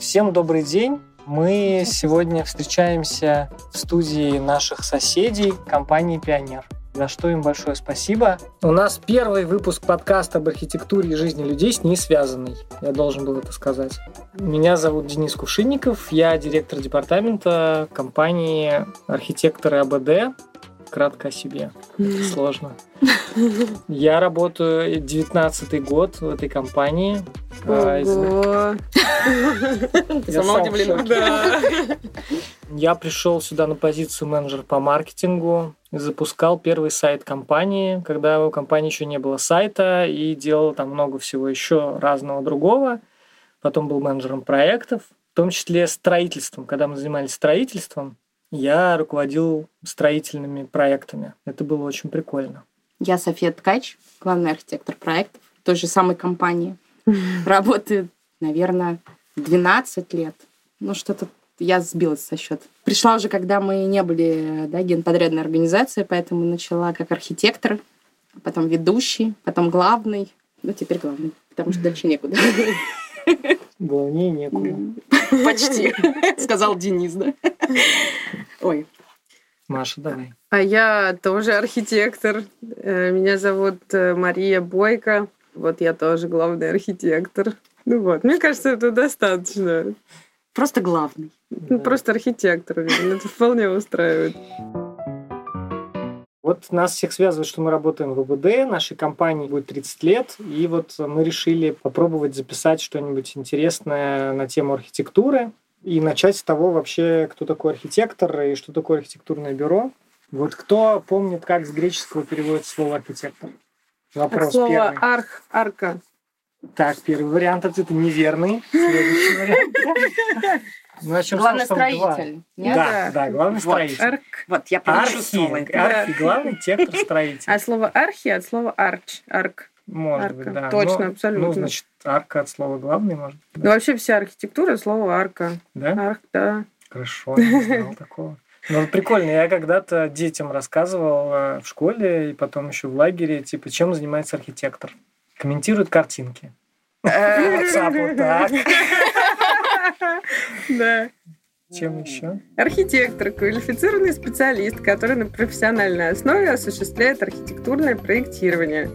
Всем добрый день. Мы сегодня встречаемся в студии наших соседей компании «Пионер» за что им большое спасибо. У нас первый выпуск подкаста об архитектуре и жизни людей с ней связанный. Я должен был это сказать. Меня зовут Денис Кувшинников, я директор департамента компании архитекторы АБД. Кратко о себе. Это сложно. Я работаю 19 год в этой компании. А, Ого. Ты сама удивлена. Я пришел сюда на позицию менеджера по маркетингу, запускал первый сайт компании, когда у компании еще не было сайта, и делал там много всего еще разного другого. Потом был менеджером проектов, в том числе строительством. Когда мы занимались строительством, я руководил строительными проектами. Это было очень прикольно. Я София Ткач, главный архитектор проектов той же самой компании. Работаю, наверное, 12 лет. Ну, что-то я сбилась со счета. Пришла уже, когда мы не были да, генподрядной организацией, поэтому начала как архитектор, потом ведущий, потом главный, ну, теперь главный, потому что дальше некуда. Главнее некуда. Почти, сказал Денис, да? Ой. Маша, давай. А я тоже архитектор. Э, меня зовут э, Мария Бойко. Вот я тоже главный архитектор. Ну вот, мне кажется, это достаточно. Просто главный. Ну, просто архитектор, это вполне устраивает. Вот нас всех связывает, что мы работаем в ВБД, нашей компании будет 30 лет, и вот мы решили попробовать записать что-нибудь интересное на тему архитектуры и начать с того вообще, кто такой архитектор и что такое архитектурное бюро. Вот кто помнит, как с греческого переводится слово архитектор? Вопрос От слова первый. арх, арка. Так, первый вариант это неверный. Следующий вариант. Ну, начнем главный строитель. Да, да, главный вот. строитель. Арк. Вот, я прочувствовала архи, архи, главный тектор строитель. А слово архи от слова арч, арк. Может арка. быть, да. Точно, ну, абсолютно. Ну, значит, арка от слова главный, может быть. Ну, вообще вся архитектура слово арка. Да? Арк, да. Хорошо, не знал такого. Ну, прикольно. Я когда-то детям рассказывал э, в школе и потом еще в лагере, типа, чем занимается архитектор. Комментирует картинки. WhatsApp вот так. Да. Чем еще? Архитектор, квалифицированный специалист, который на профессиональной основе осуществляет архитектурное проектирование.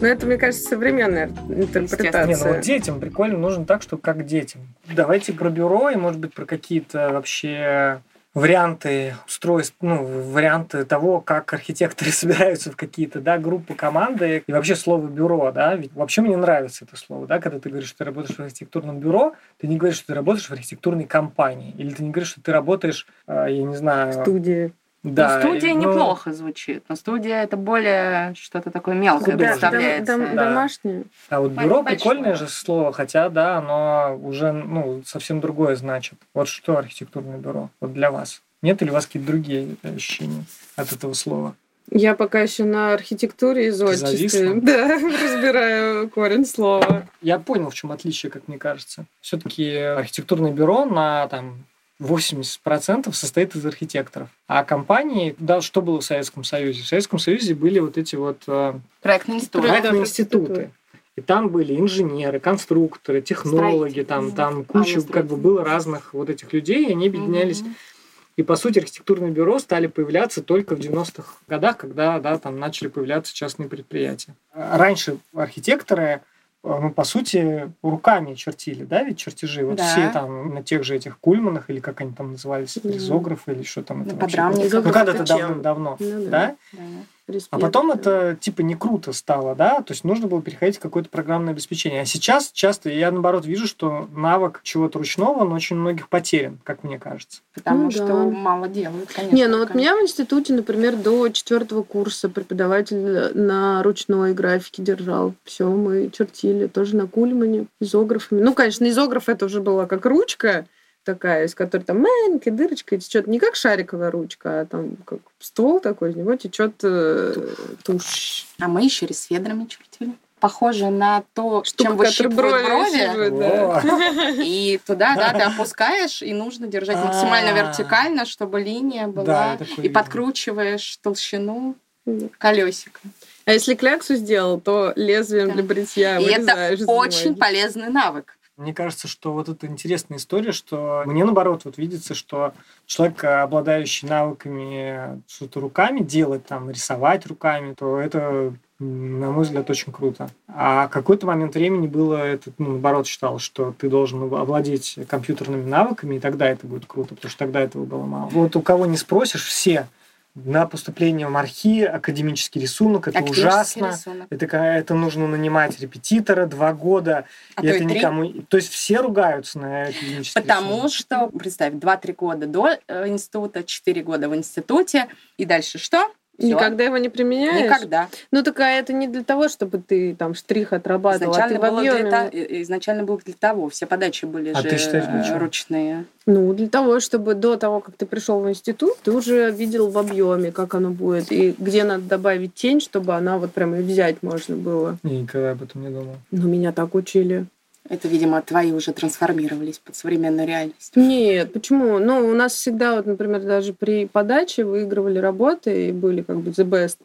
Но это, мне кажется, современная интерпретация. Не, ну вот детям прикольно нужно так, что как детям. Давайте про бюро и, может быть, про какие-то вообще варианты устройств, ну, варианты того, как архитекторы собираются в какие-то, да, группы, команды, и вообще слово бюро, да, ведь вообще мне нравится это слово, да, когда ты говоришь, что ты работаешь в архитектурном бюро, ты не говоришь, что ты работаешь в архитектурной компании, или ты не говоришь, что ты работаешь, а, я не знаю... В студии. Да, ну, студия ну, неплохо звучит, но студия это более что-то такое мелкое да, представляется. Дом, дом, да. Домашнее. А вот бюро Большое. прикольное же слово, хотя, да, оно уже ну, совсем другое значит. Вот что архитектурное бюро вот для вас? Нет или у вас какие-то другие ощущения от этого слова? Я пока еще на архитектуре из отчества. Да, разбираю корень слова. Я понял, в чем отличие, как мне кажется. Все-таки архитектурное бюро на там 80% состоит из архитекторов. А компании, да, что было в Советском Союзе? В Советском Союзе были вот эти вот э, проектные институты. Проектные институты. И там были инженеры, конструкторы, технологи, там, там куча, как бы было разных вот этих людей, и они объединялись. Угу. И, по сути, архитектурные бюро стали появляться только в 90-х годах, когда да, там начали появляться частные предприятия. Раньше архитекторы ну, по сути, руками чертили, да, ведь чертежи. Вот да. все там на тех же этих кульманах, или как они там назывались, лизографы, или что там это вообще. Ну, когда-то давно-давно, ну, да? да? да. Респект, а потом это типа не круто стало, да, то есть нужно было переходить в какое-то программное обеспечение. А сейчас часто я наоборот вижу, что навык чего-то ручного, он очень многих потерян, как мне кажется. Потому ну, что да. мало делают, конечно. Не, ну вот меня в институте, например, до четвертого курса преподаватель на ручной графике держал. Все, мы чертили тоже на кульмане, изографами. Ну, конечно, изограф это уже была как ручка, такая, из которой там маленькая дырочка течет не как шариковая ручка, а там как ствол такой, из него течет э, тушь. А мы еще ресведрами чертили. Похоже на то, Штука, чем выщипывают брови. брови да. И туда, да, ты опускаешь, и нужно держать максимально вертикально, чтобы линия была. И подкручиваешь толщину колесика. А если кляксу сделал, то лезвием для бритья И это очень полезный навык Мне кажется, что вот это интересная история, что мне наоборот вот видится, что человек, обладающий навыками что-то руками делать, там, рисовать руками, то это на мой взгляд, очень круто. А какой-то момент времени было, это, ну, наоборот, считал, что ты должен овладеть компьютерными навыками, и тогда это будет круто, потому что тогда этого было мало. Вот у кого не спросишь, все на поступление в мархи, академический рисунок, это ужасно. Рисунок. Это, это нужно нанимать репетитора два года. А и то это и никому. То есть все ругаются на академический Потому рисунок. что, представь, два-три года до э, института, четыре года в институте, и дальше что? Всё. Никогда его не применяешь? Никогда. Ну, такая это не для того, чтобы ты там штрих отрабатывал, изначально а ты было для та... Изначально было для того. Все подачи были а же ты считаешь, ручные. Ну, для того, чтобы до того, как ты пришел в институт, ты уже видел в объеме, как оно будет, и где надо добавить тень, чтобы она вот прямо и взять можно было. Я никогда об этом не думал. Ну, меня так учили. Это, видимо, твои уже трансформировались под современную реальность. Нет, почему? Ну, у нас всегда, вот, например, даже при подаче выигрывали работы и были как бы the best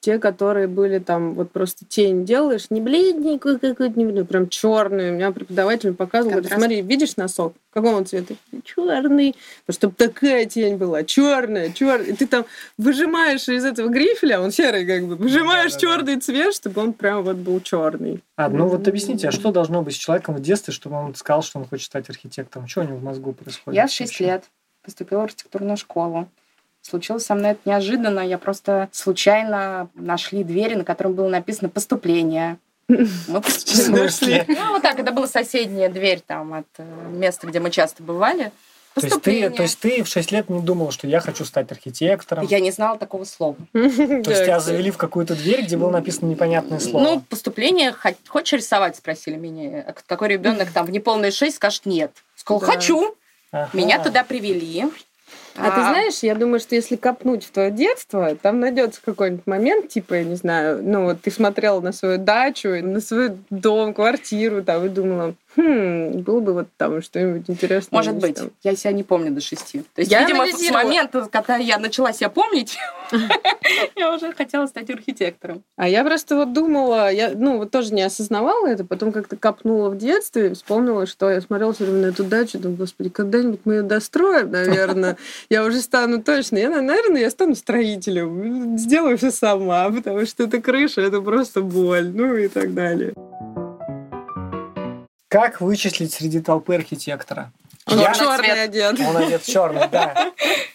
те, которые были там, вот просто тень делаешь, не бледненькую какую-то, не прям черную. У меня преподаватель показывал, говорит, смотри, видишь носок? Какого он цвета? Черный. Чтобы такая тень была, черная, черная. И ты там выжимаешь из этого грифеля, он серый как бы, выжимаешь да, черный да. цвет, чтобы он прям вот был черный. А, ну вот объясните, а что должно быть с человеком в детстве, чтобы он сказал, что он хочет стать архитектором? Что у него в мозгу происходит? Я в 6 лет поступила в архитектурную школу. Случилось со мной это неожиданно. Я просто случайно нашли двери, на котором было написано «поступление». Мы нашли. Ну, вот так, это была соседняя дверь там от э, места, где мы часто бывали. То есть, ты, то есть ты в 6 лет не думала, что я хочу стать архитектором? Я не знала такого слова. То есть тебя завели в какую-то дверь, где было написано непонятное слово? Ну, поступление, хочешь рисовать, спросили меня. Какой ребенок там в неполные 6 скажет нет. Сказал, хочу. Меня туда привели. А, а ты знаешь, я думаю, что если копнуть в твое детство, там найдется какой-нибудь момент, типа, я не знаю, ну вот ты смотрела на свою дачу, на свой дом, квартиру, там, и думала, хм, было бы вот там что-нибудь интересное. Может быть. Там. Я себя не помню до шести. То есть, я видимо, с момента, когда я начала себя помнить, я уже хотела стать архитектором. А я просто вот думала, я, ну, вот тоже не осознавала это, потом как-то копнула в детстве, вспомнила, что я смотрела все время на эту дачу, думаю, господи, когда-нибудь мы ее достроим, наверное. Я уже стану точно, я, наверное, я стану строителем, сделаю все сама, потому что это крыша, это просто боль, ну и так далее. Как вычислить среди толпы архитектора? Он я... черный одет. Он одет черный, да.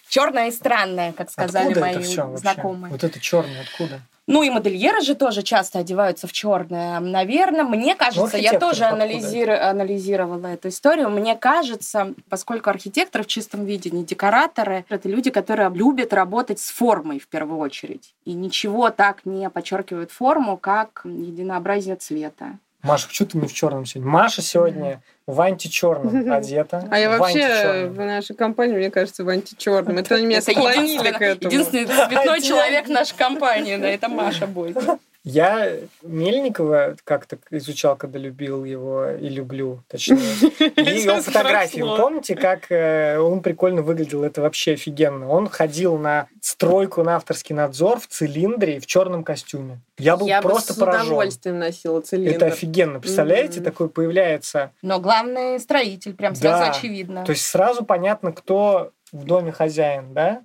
Черное и странное, как сказали откуда мои это знакомые. Вот это черное откуда? Ну и модельеры же тоже часто одеваются в черное. Наверное, мне кажется, я тоже анализиру, анализировала эту историю. Мне кажется, поскольку архитекторы в чистом виде не декораторы, это люди, которые любят работать с формой в первую очередь. И ничего так не подчеркивает форму, как единообразие цвета. Маша, почему ты не в черном сегодня? Маша сегодня в античерном одета. А я вообще в нашей компании, мне кажется, в античерном. Это они меня склонили к этому. Единственный цветной человек нашей компании, да, это Маша будет. Я Мельникова как-то изучал, когда любил его и люблю, точнее. И его фотографии. Вы помните, как э, он прикольно выглядел? Это вообще офигенно. Он ходил на стройку на авторский надзор в цилиндре и в черном костюме. Я был Я просто бы с удовольствием носила цилиндр. Это офигенно. Представляете, mm-hmm. такой появляется. Но главный строитель, прям сразу да. очевидно. То есть сразу понятно, кто в доме хозяин, да?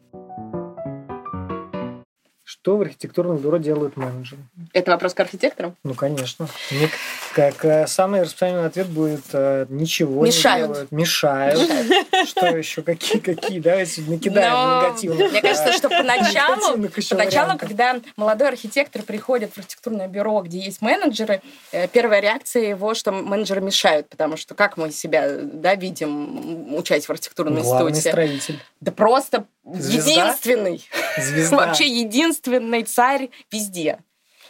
Что в архитектурном бюро делают менеджеры? Это вопрос к архитекторам? Ну, конечно. Мне, как э, самый распространенный ответ будет э, ничего Мешают. не делают. Мешают. Что еще? Какие, какие? Давайте накидаем Но, негативно. Мне кажется, что поначалу, поначалу, когда молодой архитектор приходит в архитектурное бюро, где есть менеджеры, э, первая реакция его, что менеджеры мешают, потому что как мы себя да, видим, учась в архитектурном Главный институте? строитель. Да просто Звезда? единственный. Звезда. Вообще единственный царь везде.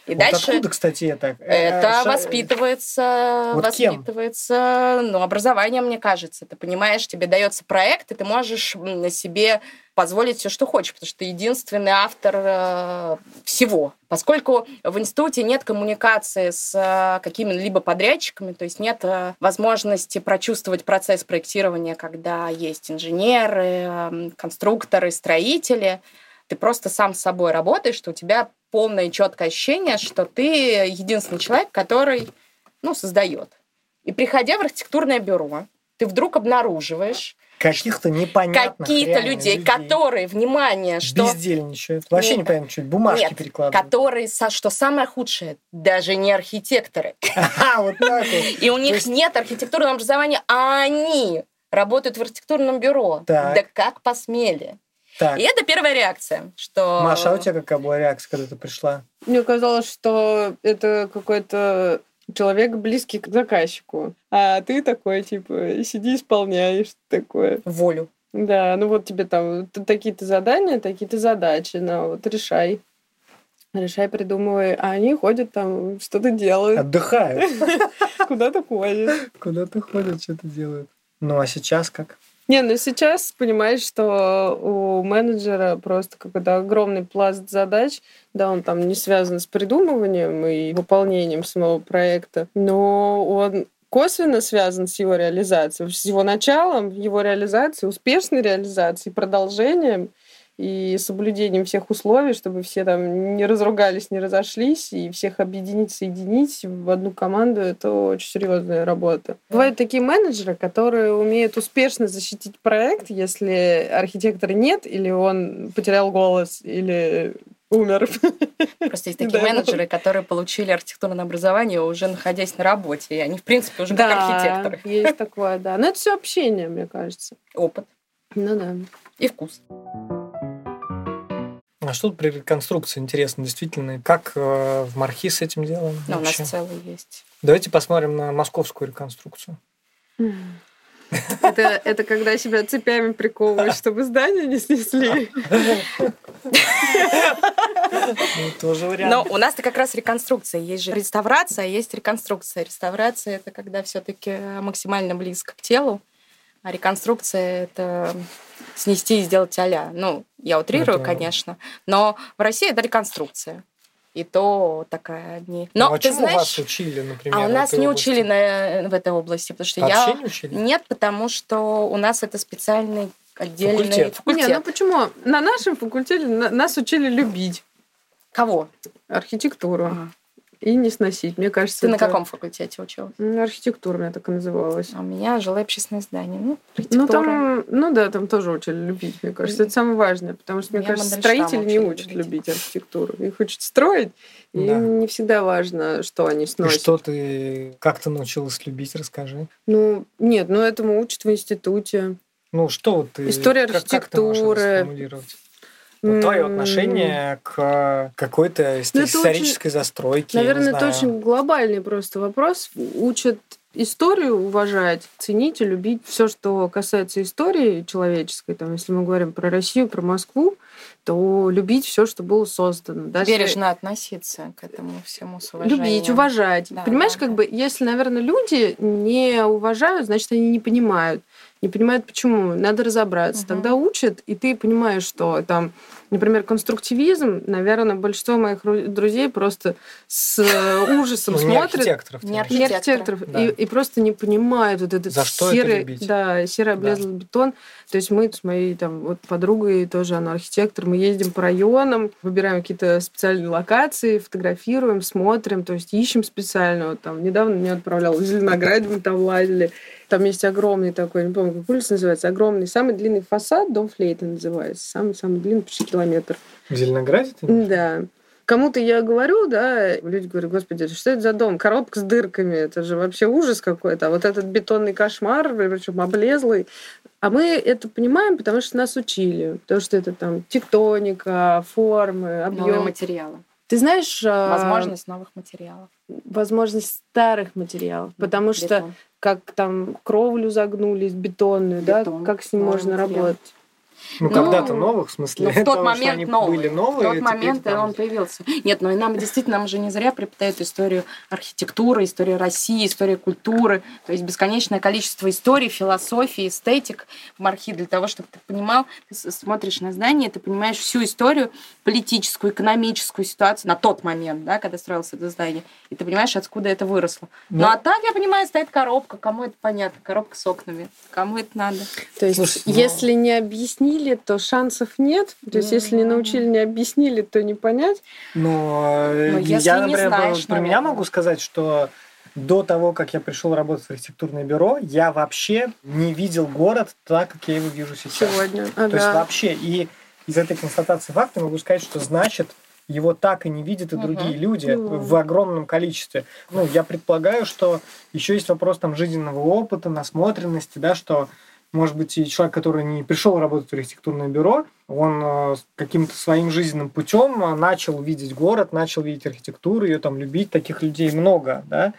И вот дальше откуда, кстати, это? Это Ша... воспитывается, вот воспитывается, кем? ну, образование, мне кажется. Ты понимаешь, тебе дается проект, и ты можешь на себе позволить все, что хочешь, потому что ты единственный автор э, всего. Поскольку в институте нет коммуникации с э, какими-либо подрядчиками, то есть нет э, возможности прочувствовать процесс проектирования, когда есть инженеры, конструкторы, строители, ты просто сам с собой работаешь, что у тебя полное четкое ощущение, что ты единственный человек, который ну, создает. И приходя в архитектурное бюро, ты вдруг обнаруживаешь Каких-то непонятных какие-то реально людей, которые, внимание, что... Бездельничают. Вообще Нет. не понятно, что бумажки Нет, перекладывают. которые, что самое худшее, даже не архитекторы. Вот. И у них нет архитектурного образования, а они работают в архитектурном бюро. Да как посмели. Так, И это первая реакция, что... Маша, а у тебя какая была реакция, когда ты пришла? Мне казалось, что это какой-то человек близкий к заказчику. А ты такой, типа, сиди, исполняй, что такое. волю. Да, ну вот тебе там такие-то задания, такие-то задачи, ну вот решай. Решай, придумывай. А они ходят там, что-то делают, Отдыхают. куда-то ходят. Куда-то ходят, что-то делают. Ну, а сейчас как? Не, ну сейчас понимаешь, что у менеджера просто какой-то огромный пласт задач, да, он там не связан с придумыванием и выполнением самого проекта, но он косвенно связан с его реализацией, с его началом, его реализацией, успешной реализацией, продолжением и соблюдением всех условий, чтобы все там не разругались, не разошлись, и всех объединить, соединить в одну команду, это очень серьезная работа. Бывают такие менеджеры, которые умеют успешно защитить проект, если архитектора нет, или он потерял голос, или умер. Просто есть такие Да. менеджеры, которые получили архитектурное образование, уже находясь на работе. И они, в принципе, уже как архитекторы. есть такое, да. Но это все общение, мне кажется. Опыт Ну да. и вкус. А что тут при реконструкции интересно, действительно? Как э, в Мархи с этим делом Но у нас целый есть. Давайте посмотрим на московскую реконструкцию. Это, это когда себя цепями приковывают, чтобы здание не снесли. Ну, тоже Но вариант. у нас-то как раз реконструкция. Есть же реставрация, а есть реконструкция. Реставрация это когда все-таки максимально близко к телу, а реконструкция это снести и сделать а Ну, я утрирую, Это- конечно, но в России это реконструкция. И то такая не. Ну, Но а ты чему вас знаешь, учили, например, а у нас не области? учили на, в этой области, потому что Вообще я не учили? нет, потому что у нас это специальный отдельный Факультет. факультет. Не, ну почему? На нашем факультете на- нас учили любить Кого? архитектуру Ага. И не сносить. Мне кажется, Ты на это- каком факультете училась? Ну, Архитектура у меня так и называлась. А у меня жилое общественное здание. Ну, Ну, там, ну да, там тоже учили любить, мне кажется. Это самое важное, потому что, мне Меня кажется, строители не учат любить. любить архитектуру. Их учат строить, и Да. им не всегда важно, что они И сносят. что ты, как ты научилась любить, расскажи. Ну, нет, ну этому учат в институте. Ну, что вот ты... История как- как ты можешь архитектуры. Вот твое отношение к какой-то Ну, исторической застройке. я не Наверное, это очень глобальный просто вопрос. Учат историю уважать, ценить и любить все, что касается истории человеческой. Там, если мы говорим про Россию, про Москву, то любить все, что было создано. Даже Бережно относиться к этому всему с уважением. любить, уважать. Да, Понимаешь, да, как да. бы, если, наверное, люди не уважают, значит, они не понимают. Не понимают, почему. Надо разобраться. Мгм. Тогда учат, и ты понимаешь, что там, например, конструктивизм, наверное, большинство моих ру- друзей просто с э, ужасом Ну, не смотрят. архитекторов. Не имеешь в Не. Архитекторов. архитекторов. Да. И, и просто не понимают вот этот За что это серый, да, серый Да. облезлый бетон. То есть мы с моей там вот подругой, тоже она архитектор, мы ездим по районам, выбираем какие-то специальные локации, фотографируем, смотрим, то есть ищем специально. Вот там недавно меня отправлял в Зеленоград, мы там лазили. Там есть огромный такой, не помню, как улица называется, огромный, самый длинный фасад, дом Флейта называется, самый-самый длинный, почти километр. В Зеленограде ты? Да. Кому-то я говорю, да, люди говорят, господи, что это за дом? Коробка с дырками, это же вообще ужас какой-то. А вот этот бетонный кошмар, причем облезлый. А мы это понимаем, потому что нас учили. Потому что это там тектоника, формы, Новые объем. материалы. Ты знаешь... а, Возможность новых материалов. Возможность старых материалов. Потому что. Как там кровлю загнули бетонную, Бетон, да, как с ним можно материал. работать. Ну, Ну, когда-то новых, в смысле, Ну, в тот того, что момент они новый. были новые. В тот момент там- он появился. Нет, ну и нам действительно, нам же не зря преподают историю архитектуры, историю России, историю культуры. То есть бесконечное количество историй, философии, эстетик в Мархи для того, чтобы ты понимал, ты смотришь на здание, ты понимаешь всю историю политическую, экономическую ситуацию на тот момент, да, когда строилось это здание. И ты понимаешь, откуда это выросло. Ну, Ну, а так, я понимаю, стоит коробка. Кому это понятно? Коробка с окнами. Кому это надо? То есть, Слушай, ну- если не объяснили, то шансов нет. То есть, если не научили, не объяснили, то не понять. Ну, э, если я, не например, знаешь, про меня могу сказать, что до того, как я пришел работать в архитектурное бюро, я вообще не видел город так, как я его вижу сейчас. Сегодня. То есть вообще. И из этой констатации факта могу сказать, что значит, его так и не видят и Мгм. другие люди Ну. в огромном количестве. Ну, я предполагаю, что еще есть вопрос там жизненного опыта, насмотренности, да, что может быть, и человек, который не пришел работать в архитектурное бюро, он э, каким-то своим жизненным путем э, начал видеть город, начал видеть архитектуру, ее там любить. Таких людей много, да,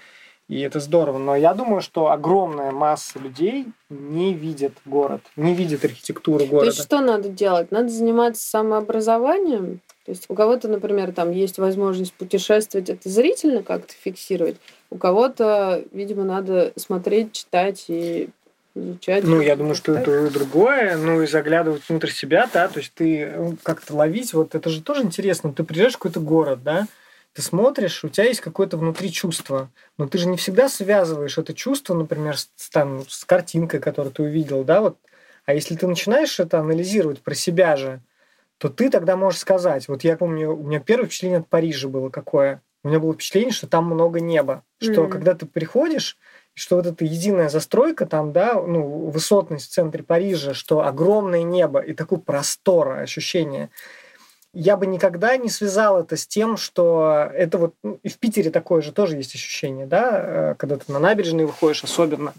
и это здорово. Но я думаю, что огромная масса людей не видит город, не видит архитектуру То города. есть что надо делать? Надо заниматься самообразованием. То есть у кого-то, например, там есть возможность путешествовать, это зрительно как-то фиксировать. У кого-то, видимо, надо смотреть, читать и изучать. Ну, я думаю, что это другое, ну и заглядывать внутрь себя, да, то есть ты э, как-то ловить, вот это же тоже интересно, ты приезжаешь в какой-то город, да, ты смотришь, у тебя есть какое-то внутри чувство, но ты же не всегда связываешь это чувство, например, с, там, с картинкой, которую ты увидел, да, вот, а если ты начинаешь это анализировать про себя же, то ты тогда можешь сказать, вот я помню, у меня первое впечатление от Парижа было какое, у меня было впечатление, что там много неба, что Мгм. когда ты приходишь, что вот эта единая застройка там, да, ну, высотность в центре Парижа, что огромное небо и такой простор, ощущение. Я бы никогда не связал это с тем, что это вот ну, и в Питере такое же тоже есть ощущение, да, э, когда ты на набережные выходишь особенно,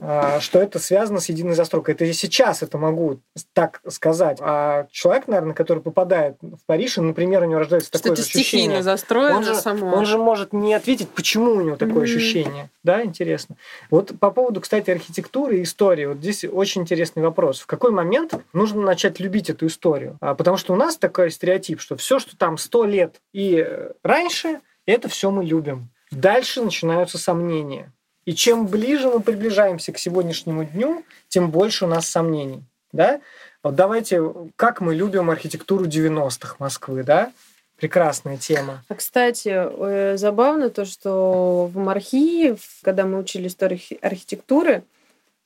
э, что это связано с единой застройкой. Это я сейчас это могу так сказать. А человек, наверное, который попадает в Париж, и, например, у него рождается Что такое это же ощущение. стихийно застроено Он же, само. он же может не ответить, почему у него такое Мгм. ощущение. Да, интересно. Вот по поводу, кстати, архитектуры и истории. Вот здесь очень интересный вопрос. В какой момент нужно начать любить эту историю? А, потому что у нас такой стереотип, что все, что там сто лет и э, раньше, это все мы любим. Дальше начинаются сомнения. И чем ближе мы приближаемся к сегодняшнему дню, тем больше у нас сомнений. Да? Вот давайте, как мы любим архитектуру 90-х Москвы, да? Прекрасная тема. А, кстати, э, забавно то, что в Мархии, когда мы учили историю архи- архитектуры,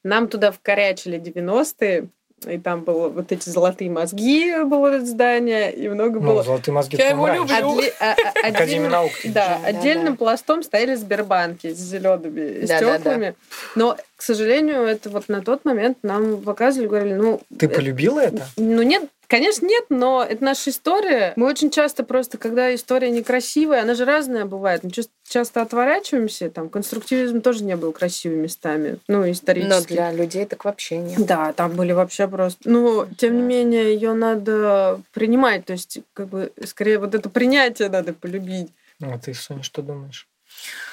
нам туда вкорячили 90-е, и там было вот эти золотые мозги было это здание, и много Ну, было... золотые мозги Я там его раньше. люблю. Отде- а- а- отдельно- наук. Да, Да, отдельным да. пластом стояли Сбербанки с зелеными Да, да, стеклами. Но, к сожалению, это вот на тот момент нам показывали, говорили, ну... Ты э, полюбила это? Ну нет, конечно нет, но это наша история. Мы очень часто просто, когда история некрасивая, она же разная бывает, мы часто отворачиваемся, там конструктивизм тоже не был красивыми местами, ну исторически. Но для людей так вообще нет. Да, там были вообще просто... Ну, тем не менее, ее надо принимать. То есть, как бы, скорее, вот это принятие надо полюбить. Ну, а ты, Соня, что думаешь?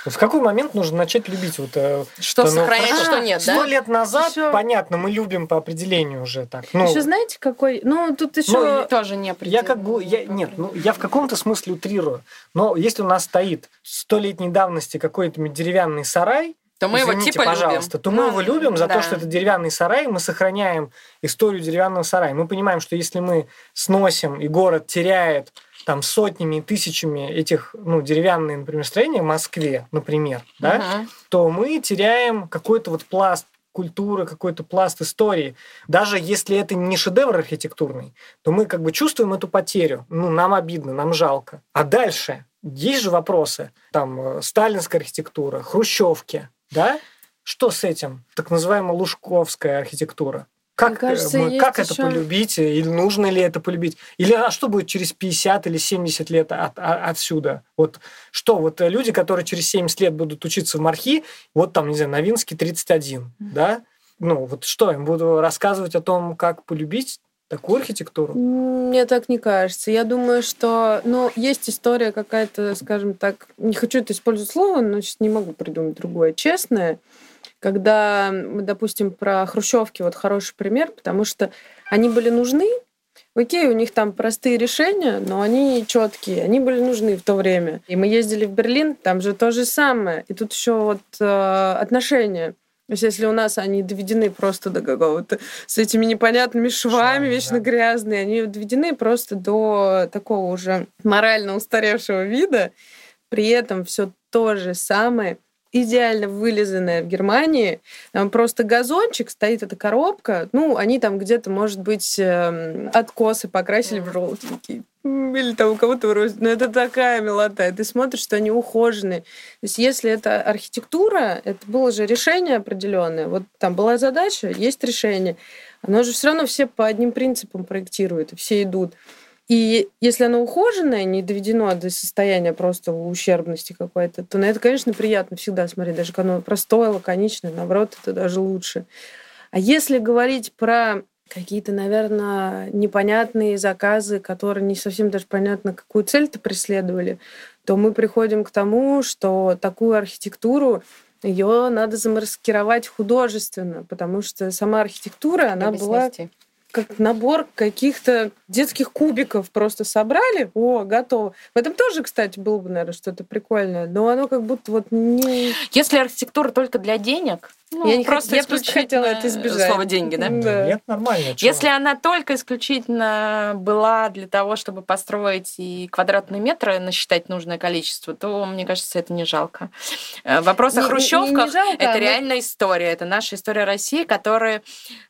В какой момент нужно начать любить вот э, Что сохранять, что нет, Сто да? лет назад, Ещё- понятно, мы любим по определению уже так. Ну, Еще знаете, какой... Ну, тут еще... Ну, Тоже не я как бы, я, нет, ну, я в каком-то смысле утрирую. Но если у нас стоит столетней давности какой-то деревянный сарай, То мы его извините, типа пожалуйста, любим. то мы его любим за да. то, что это деревянный сарай, мы сохраняем историю деревянного сарая. Мы понимаем, что если мы сносим, и город теряет там сотнями и тысячами этих, ну, деревянные, например, строения в Москве, например, да, Мгм. то мы теряем какой-то вот пласт культуры, какой-то пласт истории. Даже если это не шедевр архитектурный, то мы как бы чувствуем эту потерю. Ну, нам обидно, нам жалко. А дальше есть же вопросы. Там э, сталинская архитектура, хрущевки, да? Что с этим? Так называемая лужковская архитектура. Как, Мне кажется, э, мы- как это полюбить? Или нужно ли это полюбить? Или а что будет через 50 или 70 лет от- от- отсюда? Вот что, вот э, люди, которые через 70 лет будут учиться в Мархи, вот там, не знаю, Новинский 31, да? Ну, вот что, им буду рассказывать о том, как полюбить такую архитектуру? Мне так не кажется. Я думаю, что, ну, есть история какая-то, скажем так, не хочу это использовать слово, но сейчас не могу придумать другое, честное, когда, допустим, про хрущевки вот хороший пример, потому что они были нужны, Окей, у них там простые решения, но они четкие, они были нужны в то время. И мы ездили в Берлин, там же то же самое. И тут еще вот э, отношения. То есть, если у нас они доведены просто до какого-то с этими непонятными швами, Швами, вечно да. грязные, они доведены просто до такого уже морально устаревшего вида. При этом все то же самое, идеально вылизанное в Германии. Там просто газончик, стоит эта коробка. Ну, они там где-то, может быть, эм, откосы покрасили в желтенький. Или там у кого-то рост. Но это такая милота. И ты смотришь, что они ухоженные. То есть если это архитектура, это было же решение определенное. Вот там была задача, есть решение. Оно же все равно все по одним принципам проектируют, и все идут. И если оно ухоженное, не доведено до состояния просто ущербности какой-то, то на это, конечно, приятно всегда смотреть. Даже когда оно простое, лаконичное, наоборот, это даже лучше. А если говорить про какие-то, наверное, непонятные заказы, которые не совсем даже понятно, какую цель-то преследовали, то мы приходим к тому, что такую архитектуру ее надо замаскировать художественно, потому что сама архитектура, она была как набор каких-то детских кубиков просто собрали. О, готово. В этом тоже, кстати, было бы, наверное, что-то прикольное. Но оно как будто вот не... Если архитектура только для денег, ну, я, не просто, я просто хотела это избежать. Слово деньги, да? да. Нет, нормально. Чего? Если она только исключительно была для того, чтобы построить и квадратные метры насчитать нужное количество, то, мне кажется, это не жалко. Э, вопрос не, о хрущевках не, не жалко, это а реальная история. Это наша история России, которая,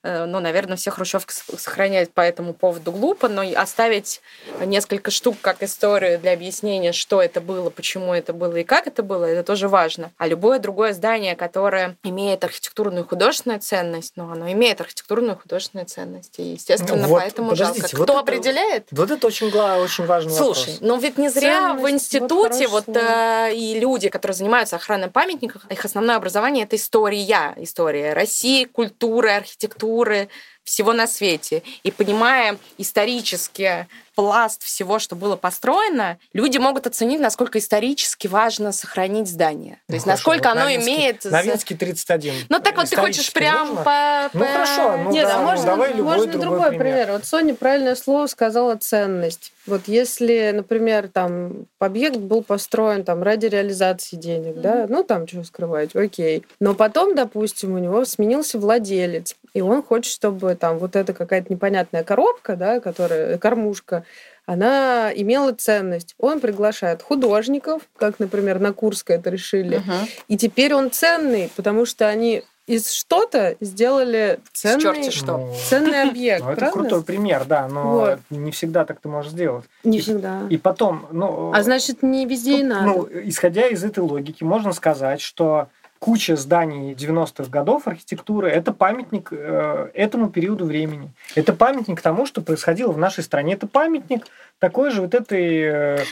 э, ну, наверное, все хрущевки сохраняют по этому поводу глупо, но оставить несколько штук как историю для объяснения, что это было, почему это было и как это было, это тоже важно. А любое другое здание, которое имеет архитектурную и художественную ценность, но оно имеет архитектурную и художественную ценность. И, естественно, вот, поэтому жалко. Вот Кто это, определяет? Вот это очень, очень важный Слушай, вопрос. но ведь не зря ценность, в институте вот, вот э, и люди, которые занимаются охраной памятников, их основное образование это история, история России, культуры, архитектуры, всего на свете. И понимая исторически пласт всего, что было построено, люди могут оценить, насколько исторически важно сохранить здание. То есть, ну, насколько вот оно Новинский, имеет... Новинский 31. Ну, так вот ты хочешь прям по... Ну, хорошо. Ну, Нет, да, а ну, можно, давай любой можно другой, другой пример. пример. Вот Соня правильное слово сказала «ценность». Вот если, например, там объект был построен там ради реализации денег, mm-hmm. да, ну там чего скрывать, окей. Но потом, допустим, у него сменился владелец, и он хочет, чтобы там вот эта какая-то непонятная коробка, да, которая кормушка, она имела ценность. Он приглашает художников, как, например, на Курской это решили. Uh-huh. И теперь он ценный, потому что они из что-то сделали ценный, что. Ну, ценный объект. Ну, это крутой пример, да, но вот. не всегда так ты можешь сделать. Не и, всегда. И потом, ну... А значит, не везде и надо. Ну, исходя из этой логики, можно сказать, что куча зданий 90-х годов архитектуры – это памятник э, этому периоду времени. Это памятник тому, что происходило в нашей стране. Это памятник такой же вот этой... Э,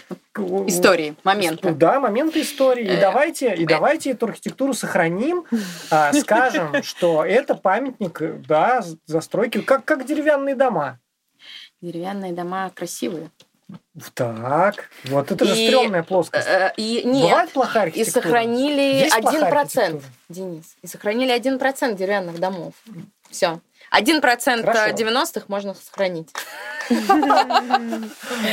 истории, момента. Да, момента истории. И э, давайте, и давайте эту архитектуру сохраним, э, скажем, что это памятник, да, застройки, как, как деревянные дома. Деревянные дома красивые. Так, вот это же и, стрёмная плоскость. Э, и, нет, Бывает плохая архитектура? И сохранили один процент, Денис. И сохранили один процент деревянных домов. Все. Один процент 90-х можно сохранить.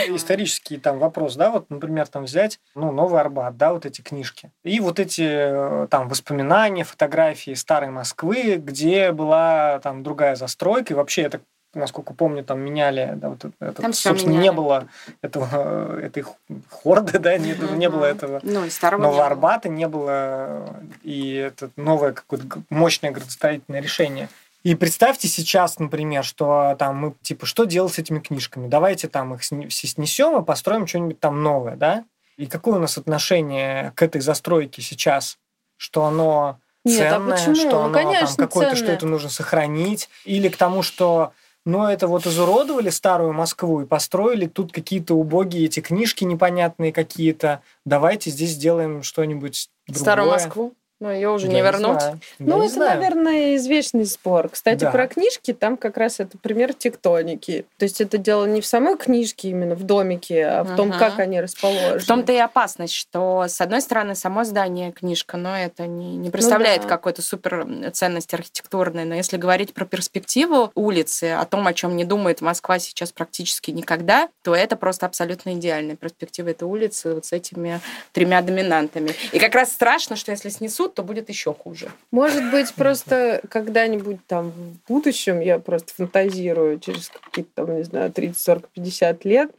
Исторический там вопрос, да, вот, например, там взять, ну, Новый Арбат, да, вот эти книжки. И вот эти э, там воспоминания, фотографии старой Москвы, где была там другая застройка, и вообще это насколько помню, там меняли, да, вот это, там собственно, меняли. не было этого, этой хорды, да, не, mm-hmm. не было этого ну, и старого Нового не Арбата, не было, и это новое какое-то мощное градостроительное решение. И представьте сейчас, например, что там мы, типа, что делать с этими книжками? Давайте там их все снесем и построим что-нибудь там новое, да? И какое у нас отношение к этой застройке сейчас? Что оно Нет, а ценное, а почему? что ну, оно конечно, там какое-то, что это нужно сохранить? Или к тому, что но это вот изуродовали старую Москву и построили тут какие-то убогие эти книжки непонятные какие-то. Давайте здесь сделаем что-нибудь другое. Старую Москву? Но ее уже Я не вернуть. знаю. Ну, Я не это, знаю. наверное, извечный спор. Кстати, Да. про книжки, там как раз это пример тектоники. То есть это дело не в самой книжке именно, в домике, а в том, Ага. как они расположены. В том-то и опасность, что, с одной стороны, само здание книжка, но это не, не представляет Ну да. какой-то супер ценности архитектурной. Но если говорить про перспективу улицы, о том, о чем не думает Москва сейчас практически никогда, то это просто абсолютно идеальная перспектива этой улицы вот с этими тремя доминантами. И как раз страшно, что если снесут, то будет еще хуже. Может быть, просто когда-нибудь там в будущем, я просто фантазирую, через какие-то там, не знаю, 30, 40, 50 лет,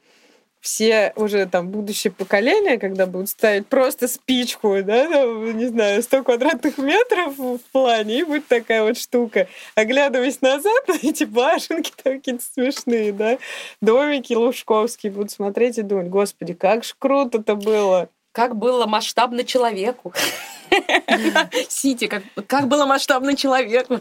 все уже там будущее поколение, когда будут ставить просто спичку, да, там, не знаю, 100 квадратных метров в плане, и будет такая вот штука. Оглядываясь назад на эти башенки там какие-то смешные, да, домики лужковские будут смотреть и думать, господи, как ж круто-то было. Как было масштабно человеку. Сити, как, как было масштабно человеку.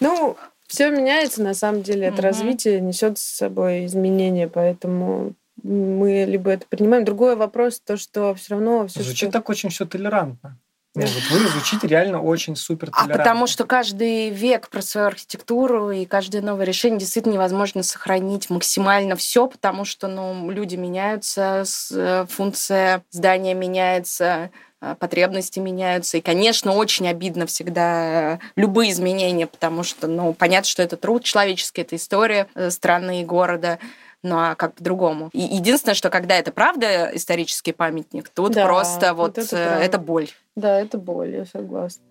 Ну, все меняется, на самом деле. Это развитие несет с собой изменения, поэтому мы либо это принимаем. Другой вопрос, то, что все равно... Все, Звучит что... так очень все толерантно. Ну, вот вы звучите реально очень супер А потому что каждый век про свою архитектуру и каждое новое решение действительно невозможно сохранить максимально все, потому что ну, люди меняются, э, функция здания меняется, потребности меняются. И, конечно, очень обидно всегда любые изменения, потому что, ну, понятно, что это труд человеческий, это история э, страны и города ну а как по-другому. И единственное, что когда это правда исторический памятник, тут да, просто вот, вот это, это боль. Да, это боль, я согласна.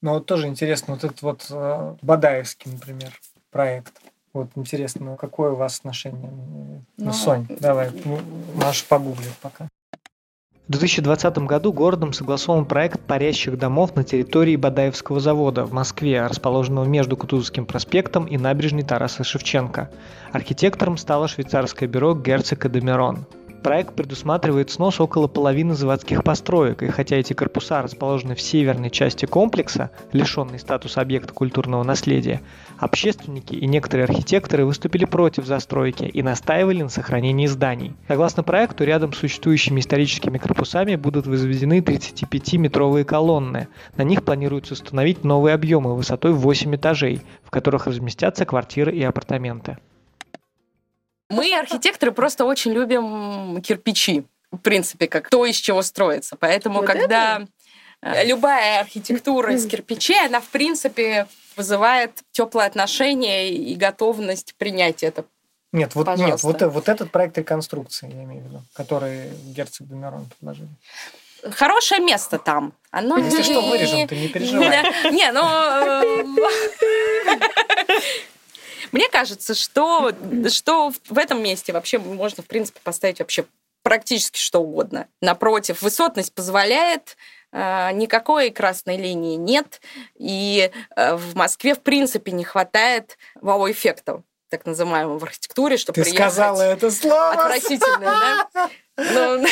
Ну вот тоже интересно, вот этот вот э, Бадаевский, например, проект. Вот интересно, какое у вас отношение? Ну, ну Сонь, давай, ну, Маша погуглит пока. В 2020 году городом согласован проект парящих домов на территории Бадаевского завода в Москве, расположенного между Кутузовским проспектом и набережной Тараса Шевченко. Архитектором стало швейцарское бюро Герцог и Демерон. Проект предусматривает снос около половины заводских построек, и хотя эти корпуса расположены в северной части комплекса, лишенной статуса объекта культурного наследия, общественники и некоторые архитекторы выступили против застройки и настаивали на сохранении зданий. Согласно проекту, рядом с существующими историческими корпусами будут возведены 35-метровые колонны. На них планируется установить новые объемы высотой 8 этажей, в которых разместятся квартиры и апартаменты. Мы, архитекторы, просто очень любим кирпичи. В принципе, как то, из чего строится. Поэтому, вот когда это? любая архитектура из кирпичей, она, в принципе, вызывает теплое отношение и готовность принять это. Нет, вот, нет вот, вот этот проект реконструкции, я имею в виду, который герцог Домерон предложили. Хорошее место там. Оно Если не... что, вырежем, ты не переживай. Не, ну... Мне кажется, что, что в этом месте вообще можно, в принципе, поставить вообще практически что угодно. Напротив, высотность позволяет, э, никакой красной линии нет, и э, в Москве, в принципе, не хватает вау-эффекта так называемого в архитектуре, чтобы Ты приехать... сказала это слово! Отвратительно, да? Ну,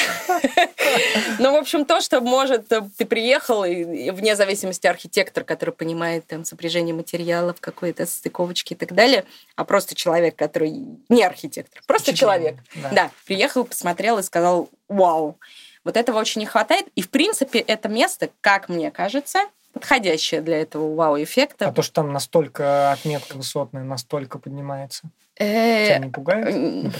ну, в общем, то, что может, э, ты приехал, и вне зависимости архитектор, который понимает там сопряжение материалов, какой-то стыковочки и так далее, а просто человек, который не архитектор, просто человек. Да. да, приехал, посмотрел и сказал, вау, вот этого очень не хватает. И, в принципе, это место, как мне кажется, подходящее для этого вау-эффекта. А то, что там настолько отметка высотная, настолько поднимается, э, тебя не пугает, например?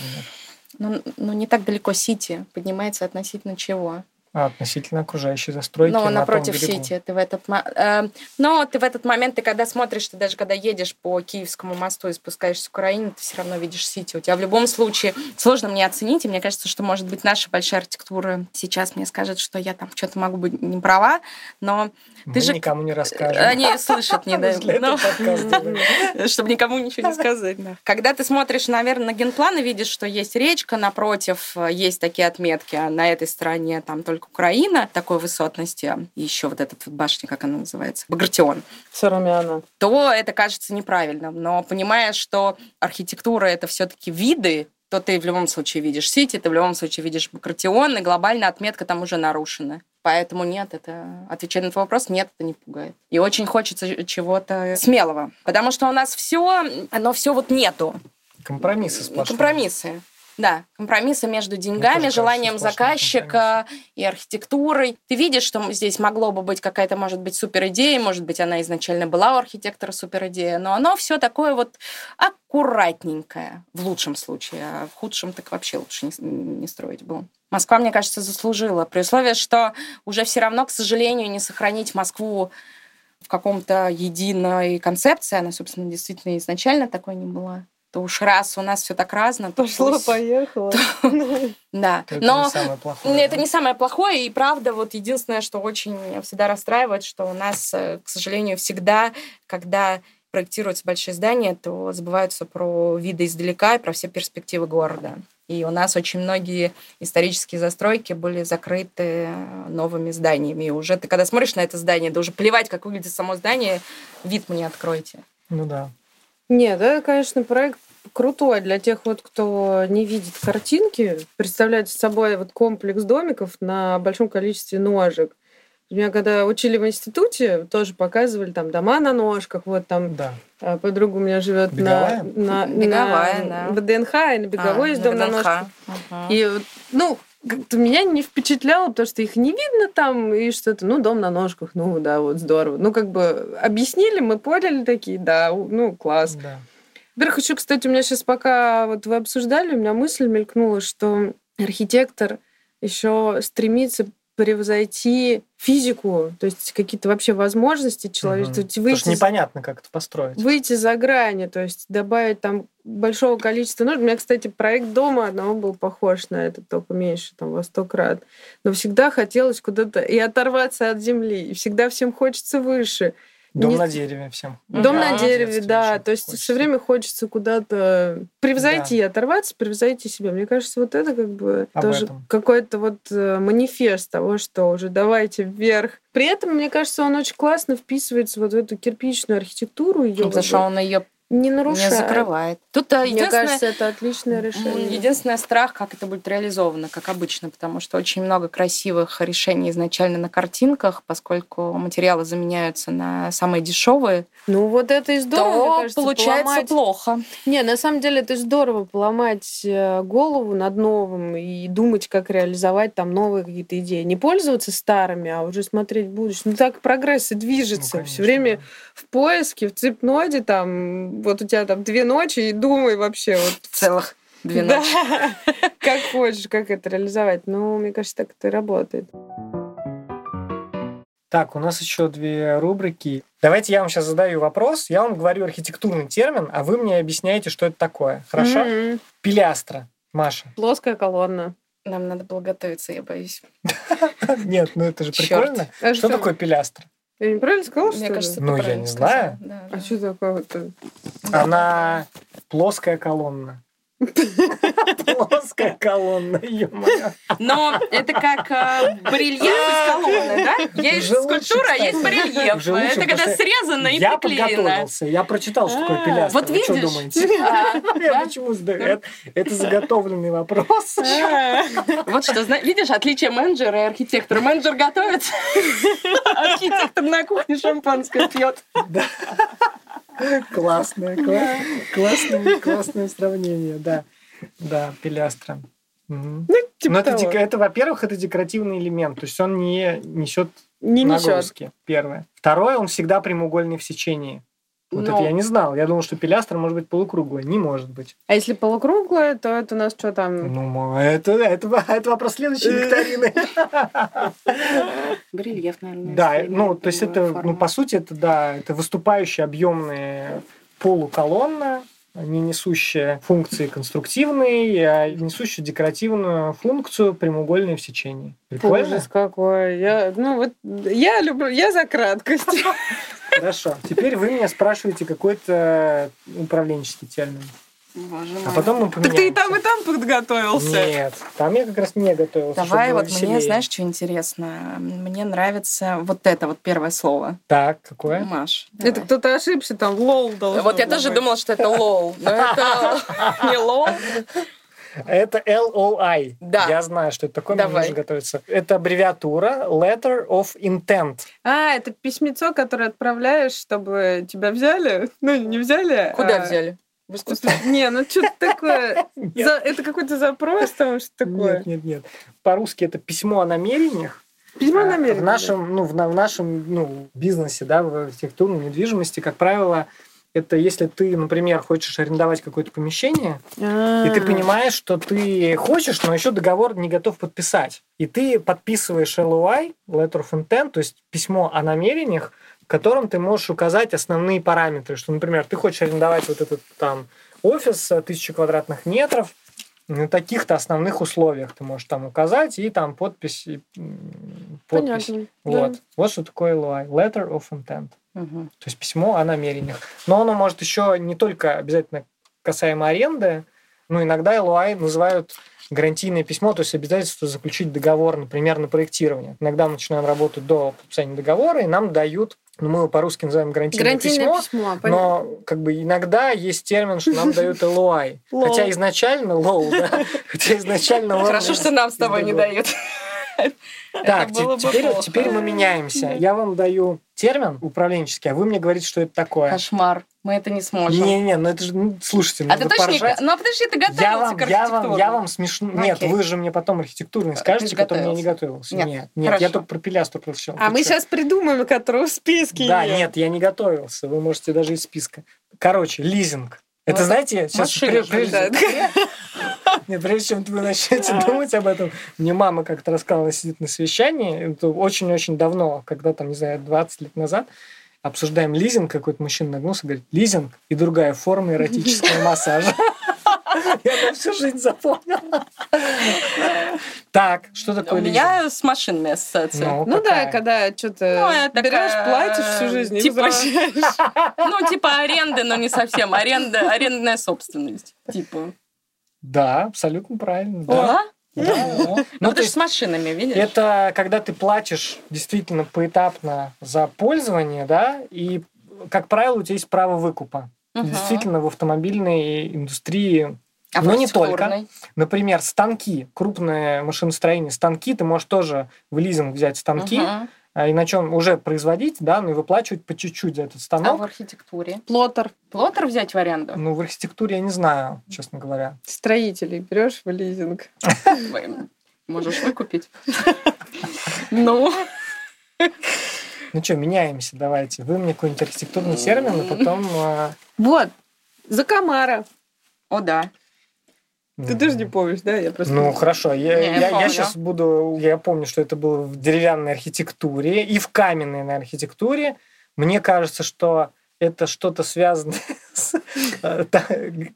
Ну, ну, не так далеко Сити. Поднимается относительно чего? А, относительно окружающей застройки. Ну, напротив Сити. Ты в этот, э, но ты в этот момент, ты когда смотришь, ты даже когда едешь по Киевскому мосту и спускаешься с Украины, ты все равно видишь Сити. У тебя в любом случае сложно мне оценить, и мне кажется, что, может быть, наша большая архитектура сейчас мне скажет, что я там что-то могу быть не права, но Мы ты же... никому не расскажем. Они слышат, не Чтобы никому ничего не сказать. Когда ты смотришь, наверное, на генплан и видишь, что есть речка, напротив есть такие отметки, а на этой стороне там только Украина такой высотности, и еще вот этот вот башня, как она называется, Багратион. Сарамяна. То это кажется неправильным. Но понимая, что архитектура это все-таки виды, то ты в любом случае видишь Сити, ты в любом случае видишь Багратион, и глобальная отметка там уже нарушена. Поэтому нет, это, отвечая на твой вопрос, нет, это не пугает. И очень хочется чего-то смелого. Потому что у нас все, оно все вот нету. Компромиссы сплошные. Компромиссы. Да, компромиссы между деньгами, желанием заказчика и архитектурой. Ты видишь, что здесь могло бы быть какая-то, может быть, супер идея, может быть, она изначально была у архитектора супер идея, но оно все такое вот аккуратненькое. В лучшем случае, а в худшем так вообще лучше не, не строить было. Москва, мне кажется, заслужила, при условии, что уже все равно, к сожалению, не сохранить Москву в каком-то единой концепции, она, собственно, действительно изначально такой не была то уж раз у нас все так разно, то пошло, поехало. Да, но это не самое плохое, и правда, вот единственное, что очень всегда расстраивает, что у нас, э, к сожалению, всегда, когда проектируются большие здания, то забываются про виды издалека и про все перспективы города. И у нас очень многие исторические застройки были закрыты новыми зданиями. И уже ты, когда смотришь на это здание, да уже плевать, как выглядит само здание, вид мне откройте. Ну да. Нет, это, конечно, проект крутой для тех вот, кто не видит картинки. Представляете собой вот комплекс домиков на большом количестве ножек. Меня когда учили в институте, тоже показывали там дома на ножках, вот там Да. а, подруга у меня живет на, на, Беговая, на да. ВДНХ и на беговой А, есть дом на ВДНХ. ножках. Мгм. И ну, как-то меня не впечатляло, потому что их не видно там, и что-то, ну, дом на ножках, ну, да, вот здорово. Ну, как бы объяснили, мы поняли такие, да, ну, класс. Да. Во-первых, еще, кстати, у меня сейчас пока вот вы обсуждали, у меня мысль мелькнула, что архитектор еще стремится превзойти физику, то есть какие-то вообще возможности человечества. То есть Потому выйти, непонятно, как это построить. выйти за грани, то есть добавить там большого количества нужд. У меня, кстати, проект дома одного был похож на этот, только меньше, там, во сто крат. Но всегда хотелось куда-то и оторваться от земли, и всегда всем хочется выше. Дом Не- на дереве всем. Дом на Мгм. дереве, да. То есть хочется. все время хочется куда-то превзойти, оторваться, превзойти себя. Мне кажется, вот это как бы Об тоже этом. какой-то вот э, манифест того, что уже давайте вверх. При этом, мне кажется, он очень классно вписывается вот в эту кирпичную архитектуру. Ее Потому что он ее не не нарушает. закрывает. Тут а, Мне кажется, это отличное решение. Единственный страх, как это будет реализовано, как обычно, потому что очень много красивых решений изначально на картинках, поскольку материалы заменяются на самые дешевые, Ну вот это и здорово, мне то кажется, получается поломать- плохо. Не, на самом деле это здорово поломать э, голову над новым и думать, как реализовать там новые какие-то идеи. Не пользоваться старыми, а уже смотреть в будущее. Ну так прогресс и движется. Ну, Все конечно, время да. в поиске, в цепноде, там, вот у тебя там две ночи, и думай вообще, вот Целых две Да. ночи. как хочешь, как это реализовать. Ну, мне кажется, так это и работает. Так, у нас еще две рубрики. Давайте я вам сейчас задаю вопрос. Я вам говорю архитектурный термин, а вы мне объясняете, что это такое. Хорошо? Мгм. Пилястра. Маша. Плоская колонна. Нам надо было готовиться, я боюсь. Нет, ну это же прикольно. А Что такое пилястра? Я неправильно сказала, что Мне ли? кажется, Ну, ты я правильно не сказала. знаю. Да, А да. что такое-то? Она плоская колонна. Плоская колонна, ё-моё. Но это как э, барельеф из колонны, да? Есть скульптура, а есть лучше, Это когда срезано и Я приклеено. подготовился. Я прочитал, что такое А, пилястра. вот Вы что видишь? думаете? А, Я почему? Это- заготовленный вопрос. Вот что, видишь, отличие менеджера и архитектора. Менеджер готовится, архитектор на кухне шампанское пьет. Классное, кла- классное, классное сравнение, да. Да, пилястра. Мгм. Типа Но того. дек- это, во-первых, это декоративный элемент, то есть он не несет Не несет. нагрузки. Первое. Второе, он всегда прямоугольный в сечении. Вот Но- это я не знал. Я думал, что пилястра может быть полукруглой. Не может быть. А если полукруглое, то это у нас что там? Ну, это, это, это вопрос следующей викторины. Барельеф, наверное. Да, ну, то есть это, ну, по сути, это, да, это выступающая объемная полуколонна, не несущая функции конструктивные, а несущая декоративную функцию прямоугольной в сечении. Прикольно? Ужас какой. Я, ну, вот, я люблю, я за краткость. Хорошо. Теперь вы меня спрашиваете какой-то управленческий термин. Боже А мой. потом мы Так ты и там, поменяемся. и там подготовился. Нет, там я как раз не готовился. Давай, вот было мне, веселее. знаешь, что интересно? Мне нравится вот это вот первое слово. Так, какое? Маш. Это давай. кто-то ошибся, там LOL должно Вот я тоже думала, что это LOL, но это не LOL. Это LOI. Да. Я знаю, что это такое, мне Давай. нужно готовиться. Это аббревиатура Letter of Intent. А, это письмецо, которое отправляешь, чтобы тебя взяли. Ну, не взяли. Куда а- взяли? Не, ну что-то такое. За- Это какой-то запрос, там что такое. Нет, нет, нет. По-русски это письмо о намерениях. Письмо А намеренно. В нашем, ну, в, на- в нашем ну, бизнесе, да, в архитектурной недвижимости, как правило, это если ты, например, хочешь арендовать какое-то помещение, и ты понимаешь, что ты хочешь, но еще договор не готов подписать. И ты подписываешь LOI, Letter of Intent, то есть письмо о намерениях, в котором ты можешь указать основные параметры, что, например, ты хочешь арендовать вот этот там офис э, 1000 квадратных метров, на таких-то основных условиях ты можешь там указать, и там подпись. и, подпись. Понятно. Вот. Да. вот что такое LOI, Letter of Intent. Мгм. То есть письмо о намерениях. Но оно может еще не только обязательно касаемо аренды, но иногда LOI называют гарантийное письмо, то есть обязательство заключить договор, например, на проектирование. Иногда мы начинаем работать до подписания договора, и нам дают, ну, мы его по-русски называем гарантийное, Гарантийное письмо, письмо. понятно. но как бы иногда есть термин, что нам дают LOI. Хотя изначально LOI, да? Хотя изначально. Хорошо, что нам с тобой не дают. Так, теперь, мы меняемся. Я вам даю термин управленческий, а вы мне говорите, что это такое. Кошмар. Мы это не сможем. Не-не, ну это же, ну, слушайте, а ты надо точно не... Ну, а подожди, ты готовился Я вам, к я вам, я вам смешно. Нет, Окей. вы же мне потом архитектурный Ты скажете, же который я не готовился. Нет, Нет, нет, хорошо. я только про пилястру прочитал. А Ты мы сейчас придумаем, который в списке Да, нет, я не готовился. Вы можете даже из списка. Короче, лизинг. Это, Вот знаете, сейчас прежде, летает. Нет, прежде чем вы начнете думать об этом, мне мама как-то рассказала, сидит на совещании, это очень-очень давно, когда там, не знаю, 20 лет назад, обсуждаем лизинг, какой-то мужчина нагнулся и говорит, лизинг и другая форма эротического массажа. Я на всю жизнь запомнил. Так, что У такое лизинг? меня с машинами ассоциация. Ну да, какая? когда что-то Ну, я берешь, такая, платишь всю жизнь и типа- возвращаешь. Ну, типа аренды, но не совсем. Аренда, арендная собственность. Типа. Да, абсолютно правильно. Да. Да? Да, да. Ну, Ну, ты то же есть с машинами, видишь? Это когда ты платишь действительно поэтапно за пользование, да, и, как правило, у тебя есть право выкупа. Действительно, в автомобильной индустрии, А но не только. Например, станки, крупное машиностроение, станки, ты можешь тоже в лизинг взять станки, а, и на чем уже производить, да, ну и выплачивать по чуть-чуть за этот А в станок. архитектуре? Плотер Плотер взять в аренду? Ну, в архитектуре я не знаю, честно говоря. строителей берешь в лизинг. Можешь выкупить. Ну, Ну что, меняемся, давайте. Вы мне какой-нибудь архитектурный термин, и потом... а, Вот, за комара. о да. Ты тоже не помнишь, да? Я просто... Ну, хорошо. Я, Не, я я, помню. сейчас буду... Я помню, что это было в деревянной архитектуре и в каменной на архитектуре. Мне кажется, что это что-то связанное с... э,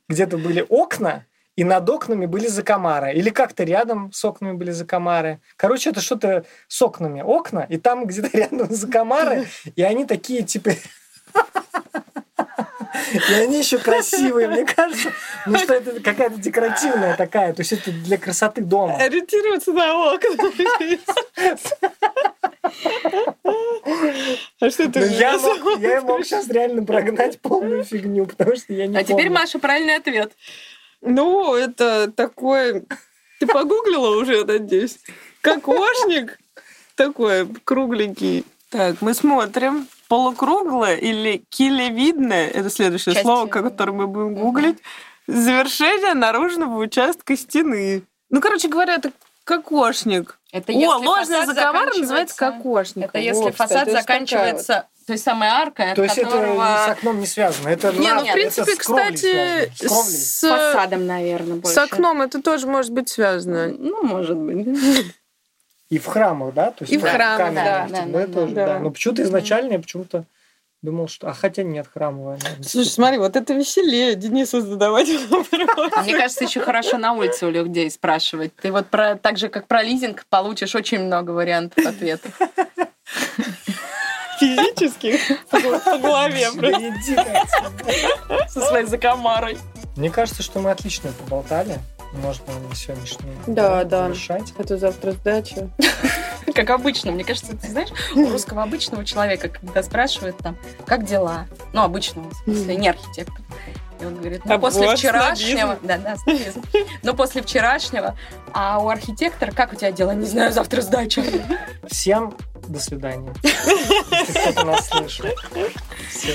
Где-то были окна, и над окнами были закомары. Или как-то рядом с окнами были закомары. Короче, это что-то с окнами. Окна, и там где-то рядом закомары, и они такие, типа... И они еще красивые, мне кажется. Ну что это какая-то декоративная такая. То есть это для красоты дома. Ориентироваться на окна. А что ты Ну, я мог, я мог сейчас реально прогнать полную фигню, потому что я не А теперь. Маша, правильный ответ. Ну, это такое... Ты погуглила уже, я надеюсь? Кокошник такой кругленький. Так, мы смотрим. Полукруглое или килевидное, это следующее Часть слово, которое мы будем гуглить, завершение наружного участка стены. Ну, короче говоря, это кокошник. Это О, если ложный фасад языковар называется кокошник. Это если фасад заканчивается той самой аркой, от То есть это которого... с окном не связано. Это Не, на- ну, в это принципе, с кровлей кстати, связано. С. С фасадом, наверное, больше. С окном это тоже может быть связано. Ну, может быть. И в храмах, да? То есть И в да, храмах, да, да, это да, тоже, да. да. Но почему-то изначально почему-то думал, что... А хотя нет, храмовая. наверное, Слушай, смотри, вот это веселее Денису задавать вопрос. Мне кажется, еще хорошо на улице у людей спрашивать. Ты вот про так же, как про лизинг, получишь очень много вариантов ответов. Физически по голове. Со своей закомарой. Мне кажется, что мы отлично поболтали. Можно на сегодняшний Да, день да. завершать. Это завтра сдача. Как обычно. Мне кажется, ты знаешь, у русского обычного человека, когда спрашивают там, как дела? Ну, обычного, в смысле, не архитектор. И он говорит, ну, А после вот вчерашнего... снобизм. Да, да, снобизм. Ну, после вчерашнего. А у архитектора, как у тебя дела? Не знаю, завтра сдача. Всем до свидания. Если кто-то нас слышал. Все.